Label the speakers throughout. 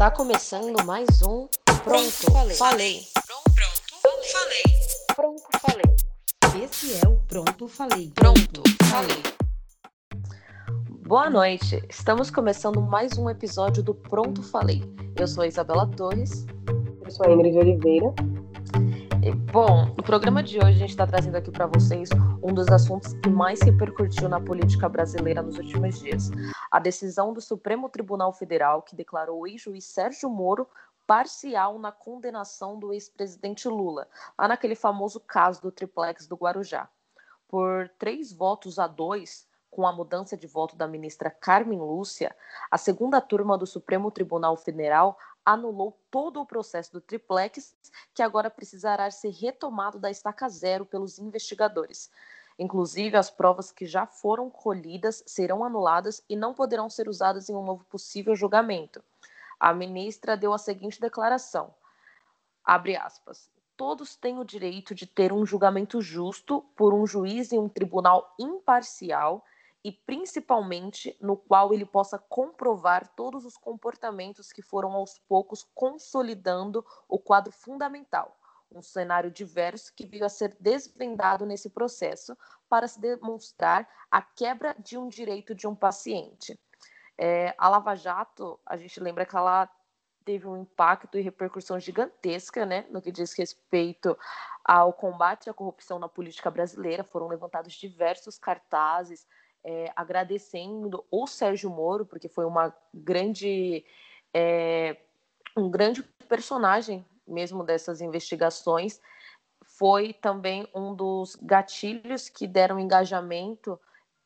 Speaker 1: Está começando mais um Pronto, falei. falei.
Speaker 2: Pronto, falei.
Speaker 1: Pronto, falei.
Speaker 3: Esse é o Pronto Falei.
Speaker 1: Pronto, falei. Boa noite. Estamos começando mais um episódio do Pronto Falei. Eu sou a Isabela Torres.
Speaker 4: Eu sou a Ingrid Oliveira.
Speaker 1: Bom, no programa de hoje a gente está trazendo aqui para vocês um dos assuntos que mais repercutiu na política brasileira nos últimos dias: a decisão do Supremo Tribunal Federal que declarou o ex-juiz Sérgio Moro parcial na condenação do ex-presidente Lula, lá naquele famoso caso do triplex do Guarujá. Por três votos a dois, com a mudança de voto da ministra Carmen Lúcia, a segunda turma do Supremo Tribunal Federal anulou todo o processo do triplex, que agora precisará ser retomado da estaca zero pelos investigadores. Inclusive, as provas que já foram colhidas serão anuladas e não poderão ser usadas em um novo possível julgamento. A ministra deu a seguinte declaração: abre aspas. Todos têm o direito de ter um julgamento justo por um juiz em um tribunal imparcial e principalmente no qual ele possa comprovar todos os comportamentos que foram aos poucos consolidando o quadro fundamental, um cenário diverso que veio a ser desvendado nesse processo para se demonstrar a quebra de um direito de um paciente. É, a Lava Jato, a gente lembra que ela teve um impacto e repercussão gigantesca, né, no que diz respeito ao combate à corrupção na política brasileira. Foram levantados diversos cartazes é, agradecendo o Sérgio Moro, porque foi uma grande, é, um grande personagem mesmo dessas investigações. Foi também um dos gatilhos que deram engajamento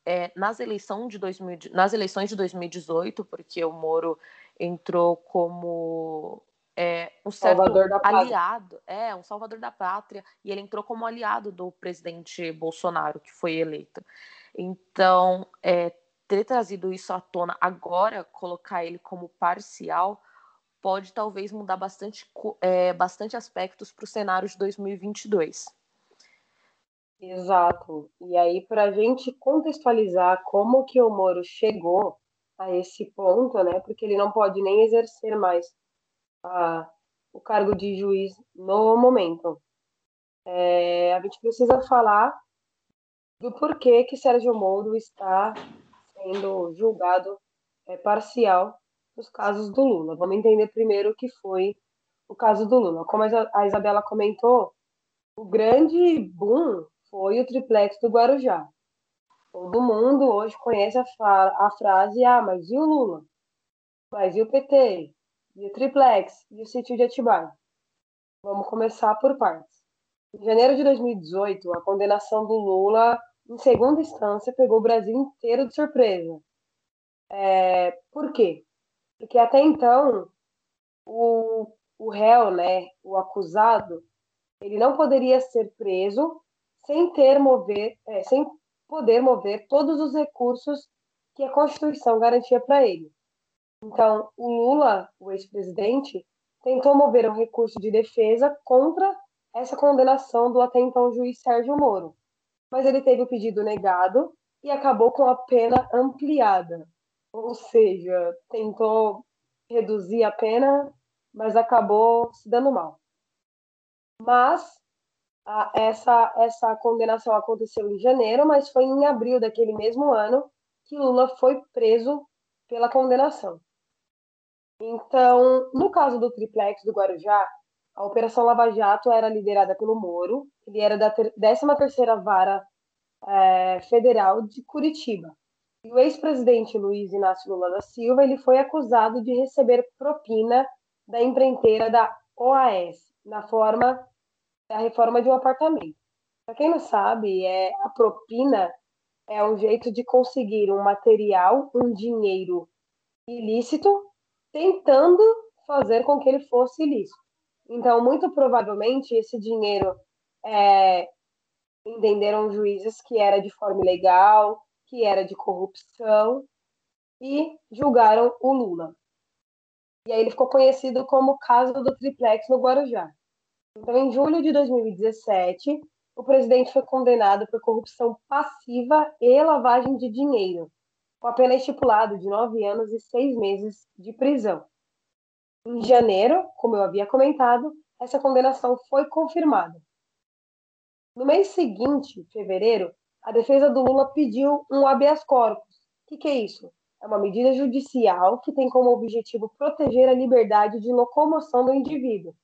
Speaker 1: é, nas, eleição de 2000, nas eleições de 2018, porque o Moro entrou como é, um certo aliado, é, um salvador da pátria, e ele entrou como aliado do presidente Bolsonaro, que foi eleito. Então, é, ter trazido isso à tona agora, colocar ele como parcial, pode talvez mudar bastante, é, bastante aspectos para o cenário de 2022.
Speaker 4: Exato. E aí, para a gente contextualizar como que o Moro chegou a esse ponto, né? Porque ele não pode nem exercer mais a, o cargo de juiz no momento. É, a gente precisa falar do porquê que Sérgio Moro está sendo julgado é, parcial nos casos do Lula. Vamos entender primeiro o que foi o caso do Lula. Como a Isabela comentou, o grande boom foi o triplex do Guarujá. Todo mundo hoje conhece a, a frase: ah, mas e o Lula? Mas e o PT? E o triplex? E o sítio de Atibaia? Vamos começar por partes. Em janeiro de 2018, a condenação do Lula, em segunda instância, pegou o Brasil inteiro de surpresa. É, por quê? Porque até então, o, o réu, né, o acusado, ele não poderia ser preso sem ter mover, é, sem poder mover todos os recursos que a Constituição garantia para ele. Então, o Lula, o ex-presidente, tentou mover um recurso de defesa contra essa condenação do até então juiz Sérgio Moro. Mas ele teve o pedido negado e acabou com a pena ampliada. Ou seja, tentou reduzir a pena, mas acabou se dando mal. Mas a, essa, essa condenação aconteceu em janeiro, mas foi em abril daquele mesmo ano que Lula foi preso pela condenação. Então, no caso do triplex do Guarujá, a Operação Lava Jato era liderada pelo Moro, ele era da 13ª Vara é, Federal de Curitiba. E o ex-presidente Luiz Inácio Lula da Silva ele foi acusado de receber propina da empreiteira da OAS, na forma da reforma de um apartamento. Para quem não sabe, é a propina é um jeito de conseguir um material, um dinheiro ilícito, tentando fazer com que ele fosse ilícito. Então, muito provavelmente, esse dinheiro é, entenderam juízes que era de forma ilegal, que era de corrupção, e julgaram o Lula. E aí ele ficou conhecido como caso do triplex no Guarujá. Então, em julho de 2017, o presidente foi condenado por corrupção passiva e lavagem de dinheiro, com a pena estipulada de nove anos e seis meses de prisão. Em janeiro, como eu havia comentado, essa condenação foi confirmada. No mês seguinte, fevereiro, a defesa do Lula pediu um habeas corpus. O que, que é isso? É uma medida judicial que tem como objetivo proteger a liberdade de locomoção do indivíduo.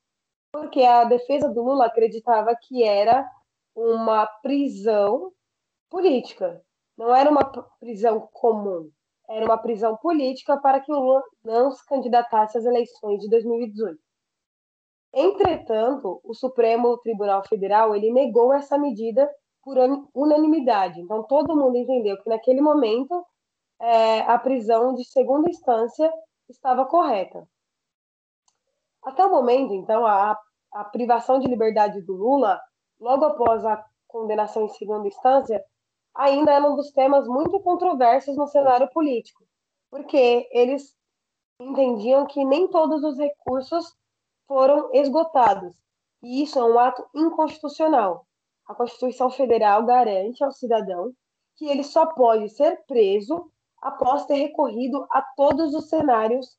Speaker 4: Porque a defesa do Lula acreditava que era uma prisão política, não era uma prisão comum, era uma prisão política para que o Lula não se candidatasse às eleições de 2018. Entretanto, o Supremo Tribunal Federal ele negou essa medida por unanimidade. Então, todo mundo entendeu que naquele momento é, a prisão de segunda instância estava correta. Até o momento, então, a, a privação de liberdade do Lula, logo após a condenação em segunda instância, ainda é um dos temas muito controversos no cenário político, porque eles entendiam que nem todos os recursos foram esgotados, e isso é um ato inconstitucional. A Constituição Federal garante ao cidadão que ele só pode ser preso após ter recorrido a todos os cenários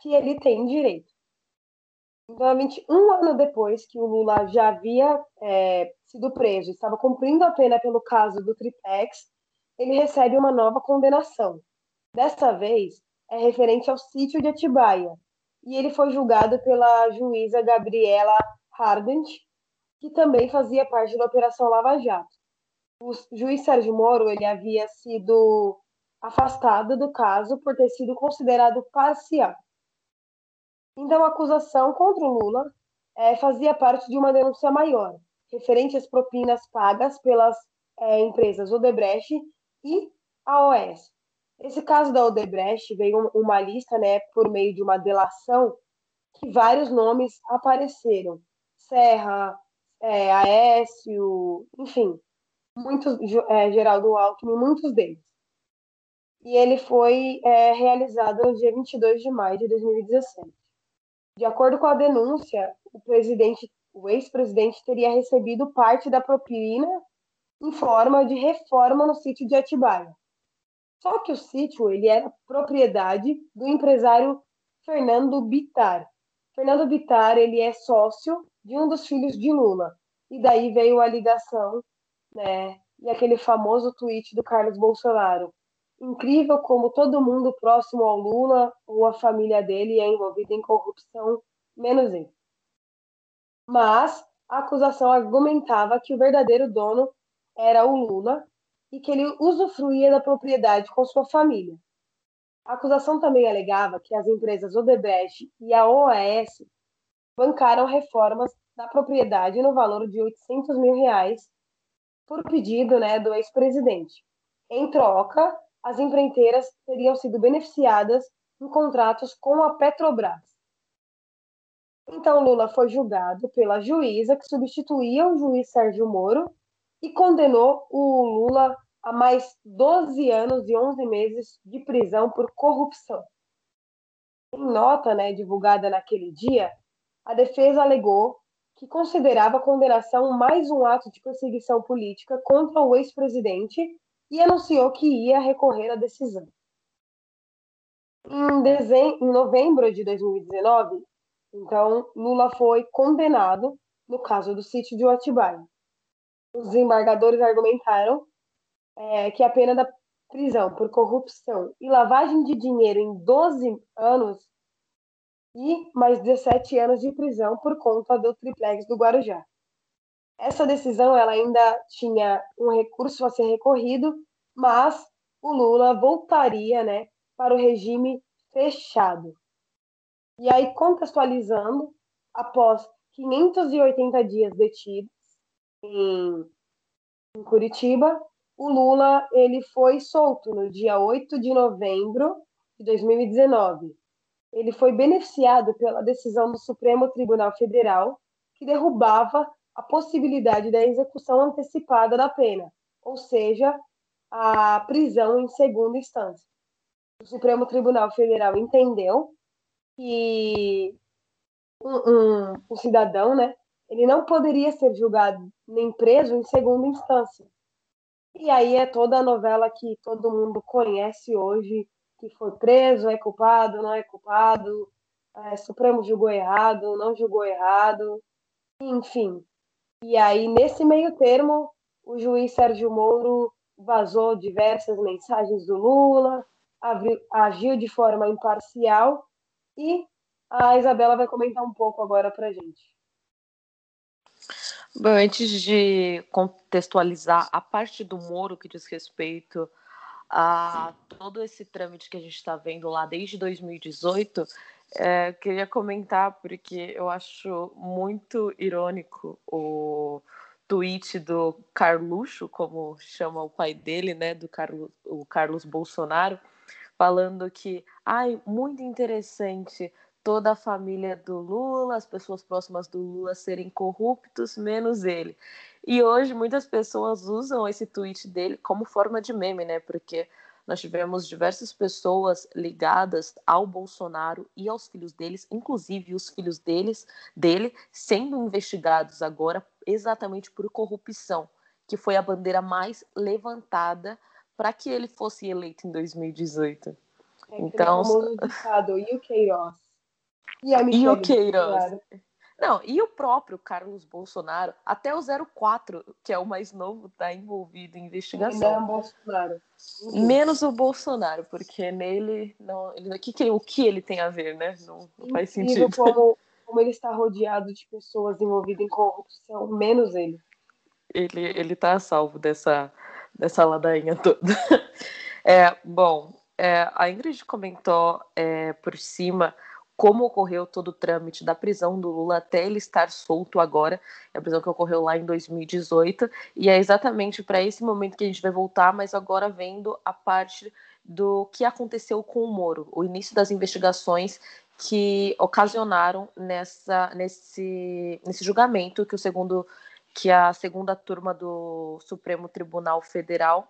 Speaker 4: que ele tem direito. Então, 21 anos depois que o Lula já havia é, sido preso, estava cumprindo a pena pelo caso do Triplex, ele recebe uma nova condenação. Dessa vez, é referente ao sítio de Atibaia, e ele foi julgado pela juíza Gabriela Hardent, que também fazia parte da Operação Lava Jato. O juiz Sérgio Moro ele havia sido afastado do caso por ter sido considerado parcial. Então, a acusação contra o Lula é, fazia parte de uma denúncia maior, referente às propinas pagas pelas é, empresas Odebrecht e AOS. Esse caso da Odebrecht veio uma lista, né, por meio de uma delação, que vários nomes apareceram. Serra, é, Aécio, enfim, muitos, é, Geraldo Alckmin, muitos deles. E ele foi é, realizado no dia 22 de maio de 2017. De acordo com a denúncia, o presidente, o ex-presidente teria recebido parte da propina em forma de reforma no sítio de Atibaia. Só que o sítio ele era propriedade do empresário Fernando Bitar. Fernando Bitar ele é sócio de um dos filhos de Lula. E daí veio a ligação, né? E aquele famoso tweet do Carlos Bolsonaro. Incrível como todo mundo próximo ao Lula ou a família dele é envolvido em corrupção, menos ele. Mas a acusação argumentava que o verdadeiro dono era o Lula e que ele usufruía da propriedade com sua família. A acusação também alegava que as empresas Odebrecht e a OAS bancaram reformas da propriedade no valor de 800 mil reais por pedido né, do ex-presidente. Em troca, as empreiteiras teriam sido beneficiadas em contratos com a Petrobras. Então, Lula foi julgado pela juíza que substituía o juiz Sérgio Moro e condenou o Lula a mais 12 anos e 11 meses de prisão por corrupção. Em nota né, divulgada naquele dia, a defesa alegou que considerava a condenação mais um ato de perseguição política contra o ex-presidente e anunciou que ia recorrer à decisão. Em, dezembro, em novembro de 2019, então, Lula foi condenado no caso do sítio de Atibaia. Os desembargadores argumentaram é, que a pena da prisão por corrupção e lavagem de dinheiro em 12 anos e mais 17 anos de prisão por conta do triplex do Guarujá. Essa decisão ela ainda tinha um recurso a ser recorrido, mas o Lula voltaria né, para o regime fechado. E aí, contextualizando, após 580 dias detidos em, em Curitiba, o Lula ele foi solto no dia 8 de novembro de 2019 ele foi beneficiado pela decisão do Supremo Tribunal Federal, que derrubava a possibilidade da execução antecipada da pena, ou seja, a prisão em segunda instância. O Supremo Tribunal Federal entendeu que um, um, um cidadão, né, ele não poderia ser julgado nem preso em segunda instância. E aí é toda a novela que todo mundo conhece hoje que foi preso, é culpado, não é culpado, é, Supremo julgou errado, não julgou errado, enfim. E aí, nesse meio termo, o juiz Sérgio Moro vazou diversas mensagens do Lula, agiu de forma imparcial e a Isabela vai comentar um pouco agora para gente.
Speaker 1: Bom, antes de contextualizar a parte do Moro que diz respeito a todo esse trâmite que a gente está vendo lá desde 2018, é, queria comentar porque eu acho muito irônico o tweet do Carluxo, como chama o pai dele, né, do Carlos, o Carlos Bolsonaro, falando que, ai, muito interessante toda a família do Lula, as pessoas próximas do Lula serem corruptos, menos ele. E hoje muitas pessoas usam esse tweet dele como forma de meme, né? Porque nós tivemos diversas pessoas ligadas ao Bolsonaro e aos filhos deles, inclusive os filhos deles, dele, sendo investigados agora exatamente por corrupção, que foi a bandeira mais levantada para que ele fosse eleito em 2018.
Speaker 4: É então, o ditado, e o Queiroz? E, a e
Speaker 1: o Queiroz? Não, e o próprio Carlos Bolsonaro, até o 04, que é o mais novo, está envolvido em investigação.
Speaker 4: Ainda é o Bolsonaro.
Speaker 1: Uhum. Menos o Bolsonaro, porque nele não, ele, que, que, o que ele tem a ver, né? Não, não faz sentido.
Speaker 4: Como, como ele está rodeado de pessoas envolvidas em corrupção, menos ele.
Speaker 1: Ele ele está a salvo dessa dessa ladainha toda. É, bom, é, a Ingrid comentou é, por cima como ocorreu todo o trâmite da prisão do Lula até ele estar solto agora, é a prisão que ocorreu lá em 2018, e é exatamente para esse momento que a gente vai voltar, mas agora vendo a parte do que aconteceu com o Moro, o início das investigações que ocasionaram nessa, nesse, nesse julgamento que o segundo que a segunda turma do Supremo Tribunal Federal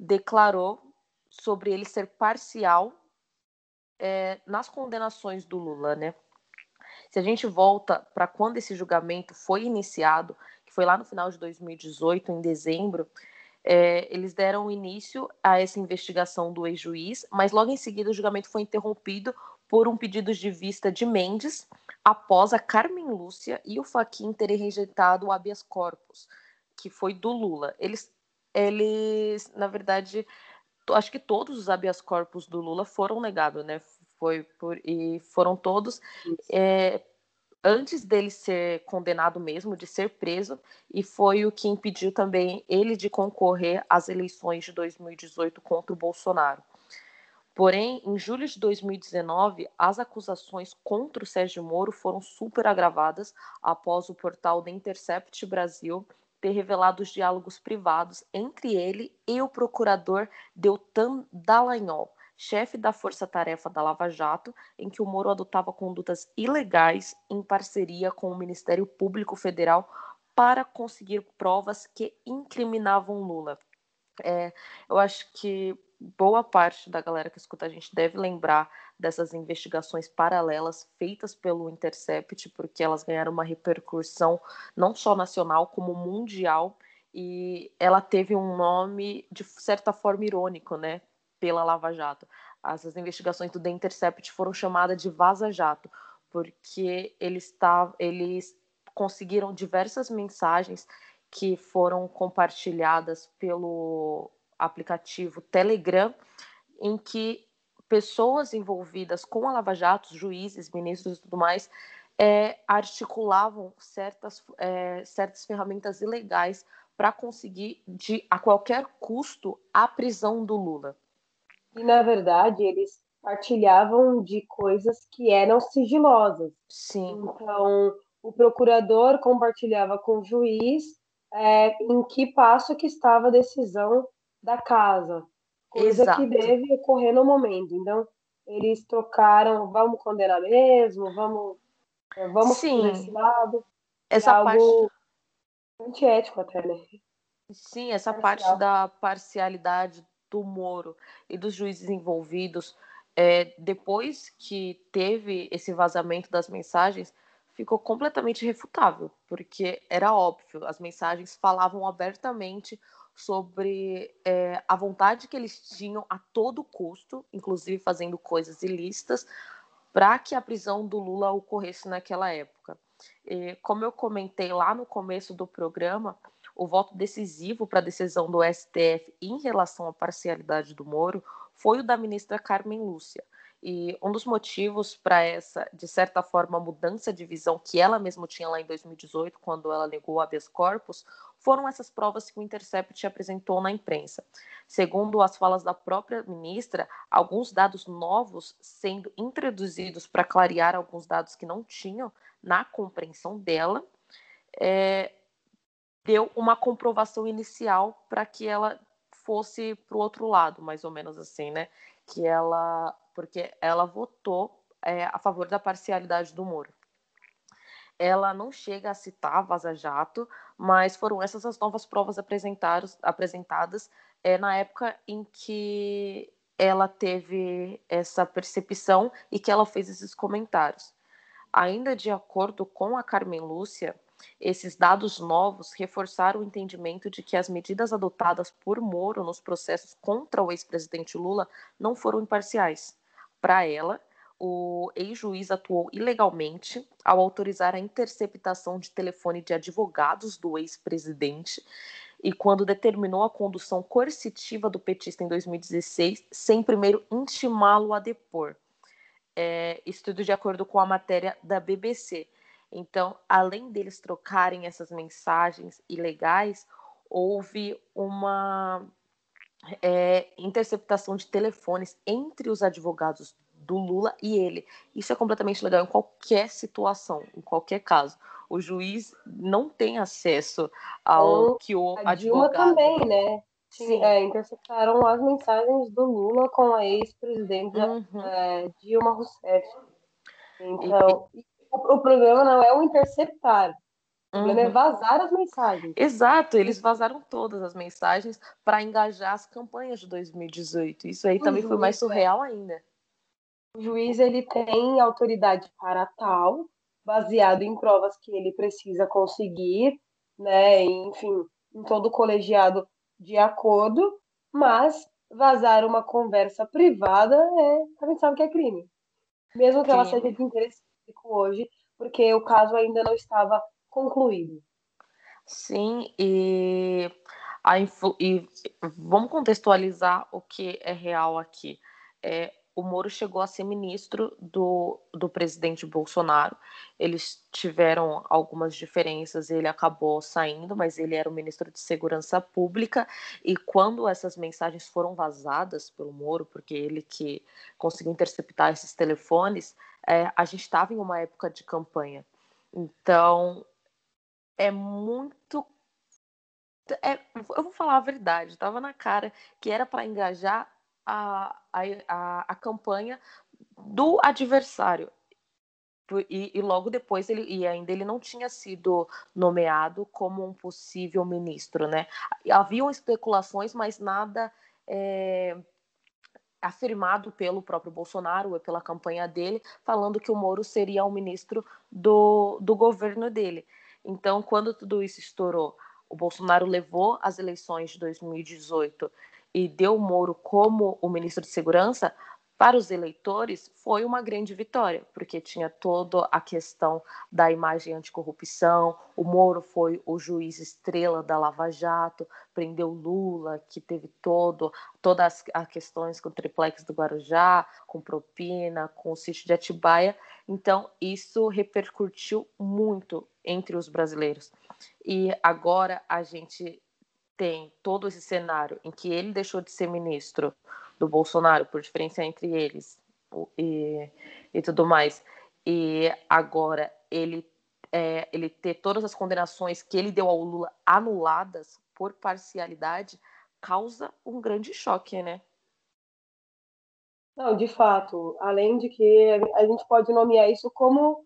Speaker 1: declarou sobre ele ser parcial é, nas condenações do Lula, né? Se a gente volta para quando esse julgamento foi iniciado, que foi lá no final de 2018, em dezembro, é, eles deram início a essa investigação do ex-juiz, mas logo em seguida o julgamento foi interrompido por um pedido de vista de Mendes, após a Carmen Lúcia e o Faquin terem rejeitado o habeas corpus, que foi do Lula. Eles, eles na verdade, acho que todos os habeas corpus do Lula foram negados, né? Foi por, e foram todos é, antes dele ser condenado mesmo, de ser preso, e foi o que impediu também ele de concorrer às eleições de 2018 contra o Bolsonaro. Porém, em julho de 2019, as acusações contra o Sérgio Moro foram super agravadas após o portal The Intercept Brasil ter revelado os diálogos privados entre ele e o procurador Deltan Dallagnol, chefe da força-tarefa da Lava Jato, em que o Moro adotava condutas ilegais em parceria com o Ministério Público Federal para conseguir provas que incriminavam Lula. É, eu acho que boa parte da galera que escuta a gente deve lembrar dessas investigações paralelas feitas pelo Intercept, porque elas ganharam uma repercussão não só nacional, como mundial, e ela teve um nome de certa forma irônico, né, pela Lava Jato. Essas investigações do The Intercept foram chamadas de Vaza Jato, porque eles, eles conseguiram diversas mensagens que foram compartilhadas pelo aplicativo Telegram, em que pessoas envolvidas com a Lava Jato, juízes, ministros e tudo mais, é, articulavam certas, é, certas ferramentas ilegais para conseguir, de, a qualquer custo, a prisão do Lula.
Speaker 4: E, na verdade, eles partilhavam de coisas que eram sigilosas.
Speaker 1: Sim.
Speaker 4: Então, o procurador compartilhava com o juiz é, em que passo que estava a decisão da casa, coisa Exato. que deve ocorrer no momento. Então, eles trocaram, vamos condenar mesmo, vamos, é, vamos
Speaker 1: Sim.
Speaker 4: esse lado.
Speaker 1: Essa é algo
Speaker 4: parte... antiético até, né?
Speaker 1: Sim, essa Parcial. parte da parcialidade do Moro e dos juízes envolvidos, é, depois que teve esse vazamento das mensagens, ficou completamente refutável, porque era óbvio, as mensagens falavam abertamente sobre é, a vontade que eles tinham a todo custo, inclusive fazendo coisas ilícitas, para que a prisão do Lula ocorresse naquela época. E, como eu comentei lá no começo do programa, o voto decisivo para a decisão do STF em relação à parcialidade do Moro foi o da ministra Carmen Lúcia. E um dos motivos para essa, de certa forma, mudança de visão que ela mesma tinha lá em 2018, quando ela negou habeas corpus, foram essas provas que o Intercept apresentou na imprensa. Segundo as falas da própria ministra, alguns dados novos sendo introduzidos para clarear alguns dados que não tinham na compreensão dela, é, deu uma comprovação inicial para que ela fosse para o outro lado, mais ou menos assim, né? Que ela porque ela votou é, a favor da parcialidade do Moro. Ela não chega a citar Vaza Jato, mas foram essas as novas provas apresentadas é, na época em que ela teve essa percepção e que ela fez esses comentários. Ainda de acordo com a Carmen Lúcia, esses dados novos reforçaram o entendimento de que as medidas adotadas por Moro nos processos contra o ex-presidente Lula não foram imparciais para ela, o ex-juiz atuou ilegalmente ao autorizar a interceptação de telefone de advogados do ex-presidente e quando determinou a condução coercitiva do petista em 2016, sem primeiro intimá-lo a depor. É, isso tudo de acordo com a matéria da BBC. Então, além deles trocarem essas mensagens ilegais, houve uma é, interceptação de telefones entre os advogados do Lula e ele. Isso é completamente legal em qualquer situação, em qualquer caso. O juiz não tem acesso ao Ou que o a advogado.
Speaker 4: Dilma também, né? Sim. É, interceptaram as mensagens do Lula com a ex-presidente uhum. é, Dilma Rousseff. Então, e... o, o problema não é o interceptar, o problema é uhum. vazar as mensagens.
Speaker 1: Exato, eles vazaram todas as mensagens para engajar as campanhas de 2018. Isso aí o também foi mais surreal ainda.
Speaker 4: O juiz ele tem autoridade para tal, baseado em provas que ele precisa conseguir, né? Enfim, em todo colegiado de acordo, mas vazar uma conversa privada é, a gente sabe que é crime. Mesmo que crime. ela seja de interesse público hoje, porque o caso ainda não estava concluído.
Speaker 1: Sim, e, a influ, e vamos contextualizar o que é real aqui. É, o Moro chegou a ser ministro do, do presidente Bolsonaro. Eles tiveram algumas diferenças, ele acabou saindo, mas ele era o ministro de Segurança Pública. E quando essas mensagens foram vazadas pelo Moro, porque ele que conseguiu interceptar esses telefones, é, a gente estava em uma época de campanha. Então, é muito. É, eu vou falar a verdade, estava na cara que era para engajar a, a, a, campanha do adversário. E, e, logo depois ele e ainda ele não tinha sido nomeado como um possível ministro, né? Haviam especulações, mas nada é, afirmado pelo próprio Bolsonaro ou pela campanha dele, falando que o Moro seria o ministro do, do governo dele. Então, quando tudo isso estourou, o Bolsonaro levou as eleições de 2018 e deu Moro como o ministro de Segurança, para os eleitores foi uma grande vitória, porque tinha toda a questão da imagem anticorrupção, o Moro foi o juiz estrela da Lava Jato, prendeu Lula, que teve todo, todas as questões com o triplex do Guarujá, com propina, com o sítio de Atibaia, então isso repercutiu muito entre os brasileiros. E agora a gente tem todo esse cenário em que ele deixou de ser ministro do Bolsonaro, por diferença entre eles e, e tudo mais, e agora ele, é, ele ter todas as condenações que ele deu ao Lula anuladas por parcialidade, causa um grande choque, né?
Speaker 4: Não, de fato. Além de que a gente pode nomear isso como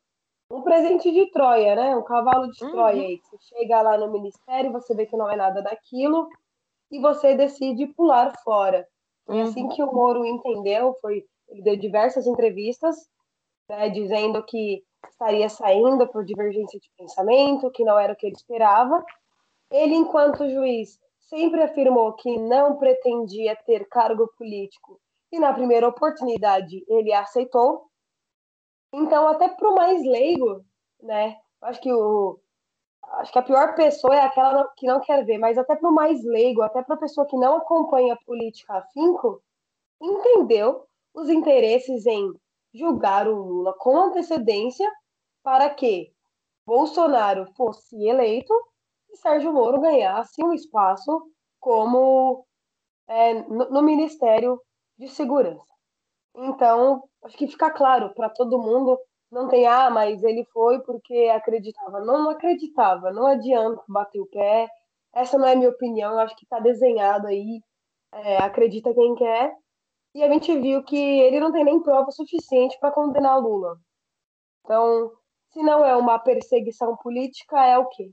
Speaker 4: um presente de Troia, né? Um cavalo de uhum. Troia aí. Você chega lá no ministério, você vê que não é nada daquilo e você decide pular fora. Foi uhum. assim que o Moro entendeu, foi ele deu diversas entrevistas, né, dizendo que estaria saindo por divergência de pensamento, que não era o que ele esperava. Ele, enquanto juiz, sempre afirmou que não pretendia ter cargo político e na primeira oportunidade ele aceitou. Então, até para o mais leigo, né? Acho que o acho que a pior pessoa é aquela que não quer ver, mas até para o mais leigo, até para a pessoa que não acompanha a política afinco, entendeu os interesses em julgar o Lula com antecedência para que Bolsonaro fosse eleito e Sérgio Moro ganhasse um espaço como é, no, no Ministério de Segurança. Então, acho que fica claro para todo mundo, não tem, ah, mas ele foi porque acreditava. Não, não acreditava, não adianta bater o pé, essa não é minha opinião, acho que está desenhado aí, é, acredita quem quer, e a gente viu que ele não tem nem prova suficiente para condenar Lula. Então, se não é uma perseguição política, é o quê?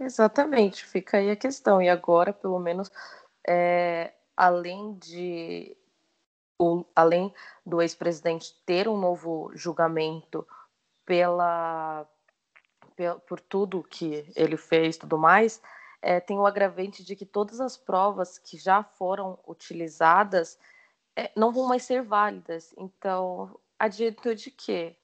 Speaker 1: Exatamente, fica aí a questão. E agora, pelo menos, é, além de o, além do ex-presidente ter um novo julgamento pela, pela, por tudo que ele fez, tudo mais, é, tem o agravante de que todas as provas que já foram utilizadas é, não vão mais ser válidas. Então, adiantou de quê?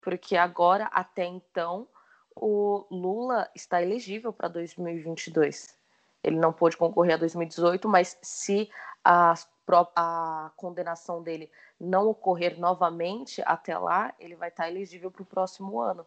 Speaker 1: Porque agora, até então, o Lula está elegível para 2022. Ele não pôde concorrer a 2018, mas se a, a condenação dele não ocorrer novamente até lá, ele vai estar elegível para o próximo ano.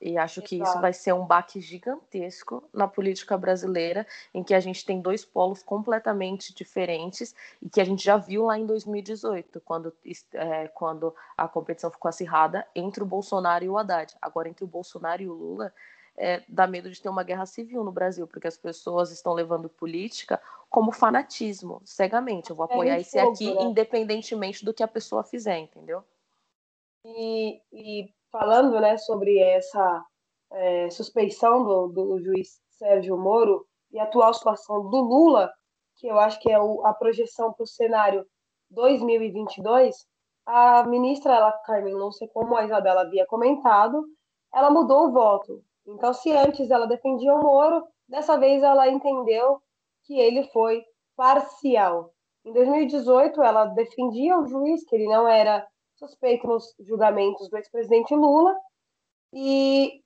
Speaker 1: E acho que isso vai ser um baque gigantesco na política brasileira, em que a gente tem dois polos completamente diferentes e que a gente já viu lá em 2018, quando, é, quando a competição ficou acirrada entre o Bolsonaro e o Haddad. Agora, entre o Bolsonaro e o Lula, é, dá medo de ter uma guerra civil no Brasil, porque as pessoas estão levando política como fanatismo, cegamente. Eu vou é apoiar é esse aqui, né? independentemente do que a pessoa fizer, entendeu?
Speaker 4: E, e falando né, sobre essa é, suspeição do, do juiz Sérgio Moro e a atual situação do Lula, que eu acho que é o, a projeção para o cenário 2022, a ministra ela, Carmen Lúcia, como a Isabela havia comentado, ela mudou o voto. Então, se antes ela defendia o Moro, dessa vez ela entendeu que ele foi parcial. Em 2018, ela defendia o juiz, que ele não era suspeito nos julgamentos do ex-presidente Lula, e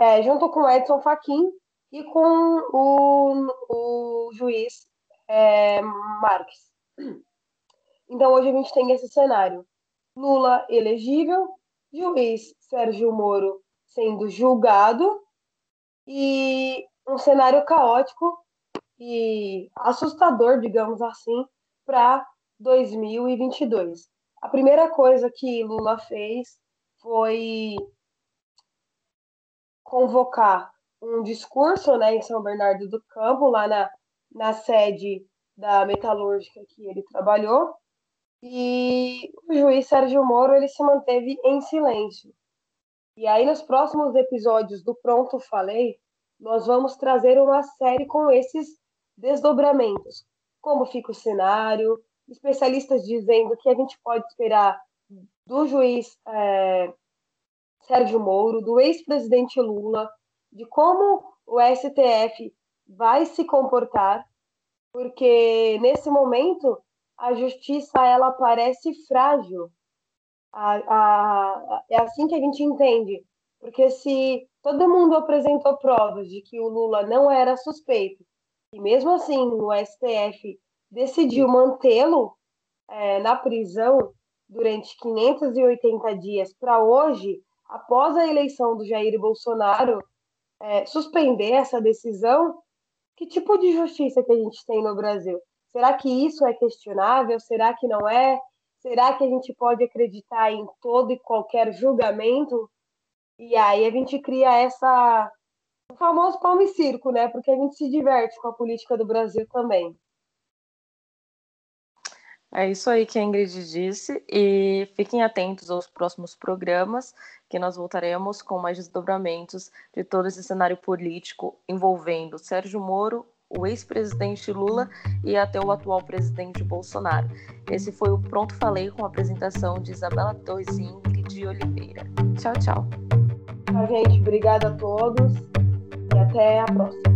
Speaker 4: é, junto com Edson Fachin e com o, o juiz é, Marques. Então hoje a gente tem esse cenário: Lula elegível, juiz Sérgio Moro sendo julgado e um cenário caótico e assustador, digamos assim, para 2022. A primeira coisa que Lula fez foi convocar um discurso né, em São Bernardo do Campo, lá na, na sede da metalúrgica que ele trabalhou, e o juiz Sérgio Moro ele se manteve em silêncio. E aí, nos próximos episódios do Pronto Falei, nós vamos trazer uma série com esses desdobramentos. Como fica o cenário, especialistas dizendo que a gente pode esperar do juiz é, Sérgio Moro, do ex-presidente Lula, de como o STF vai se comportar, porque nesse momento a justiça ela parece frágil. A, a, é assim que a gente entende, porque se todo mundo apresentou provas de que o Lula não era suspeito, e mesmo assim o STF decidiu mantê-lo é, na prisão durante 580 dias para hoje, após a eleição do Jair Bolsonaro, é, suspender essa decisão, que tipo de justiça que a gente tem no Brasil? Será que isso é questionável? Será que não é? Será que a gente pode acreditar em todo e qualquer julgamento? E aí a gente cria essa o famoso palmo e circo, né? Porque a gente se diverte com a política do Brasil também.
Speaker 1: É isso aí que a Ingrid disse, e fiquem atentos aos próximos programas, que nós voltaremos com mais desdobramentos de todo esse cenário político envolvendo Sérgio Moro, o ex-presidente Lula e até o atual presidente Bolsonaro. Esse foi o Pronto Falei com a apresentação de Isabela Torres e Ingrid Oliveira. Tchau, tchau.
Speaker 4: Tá, gente, obrigada a todos e até a próxima.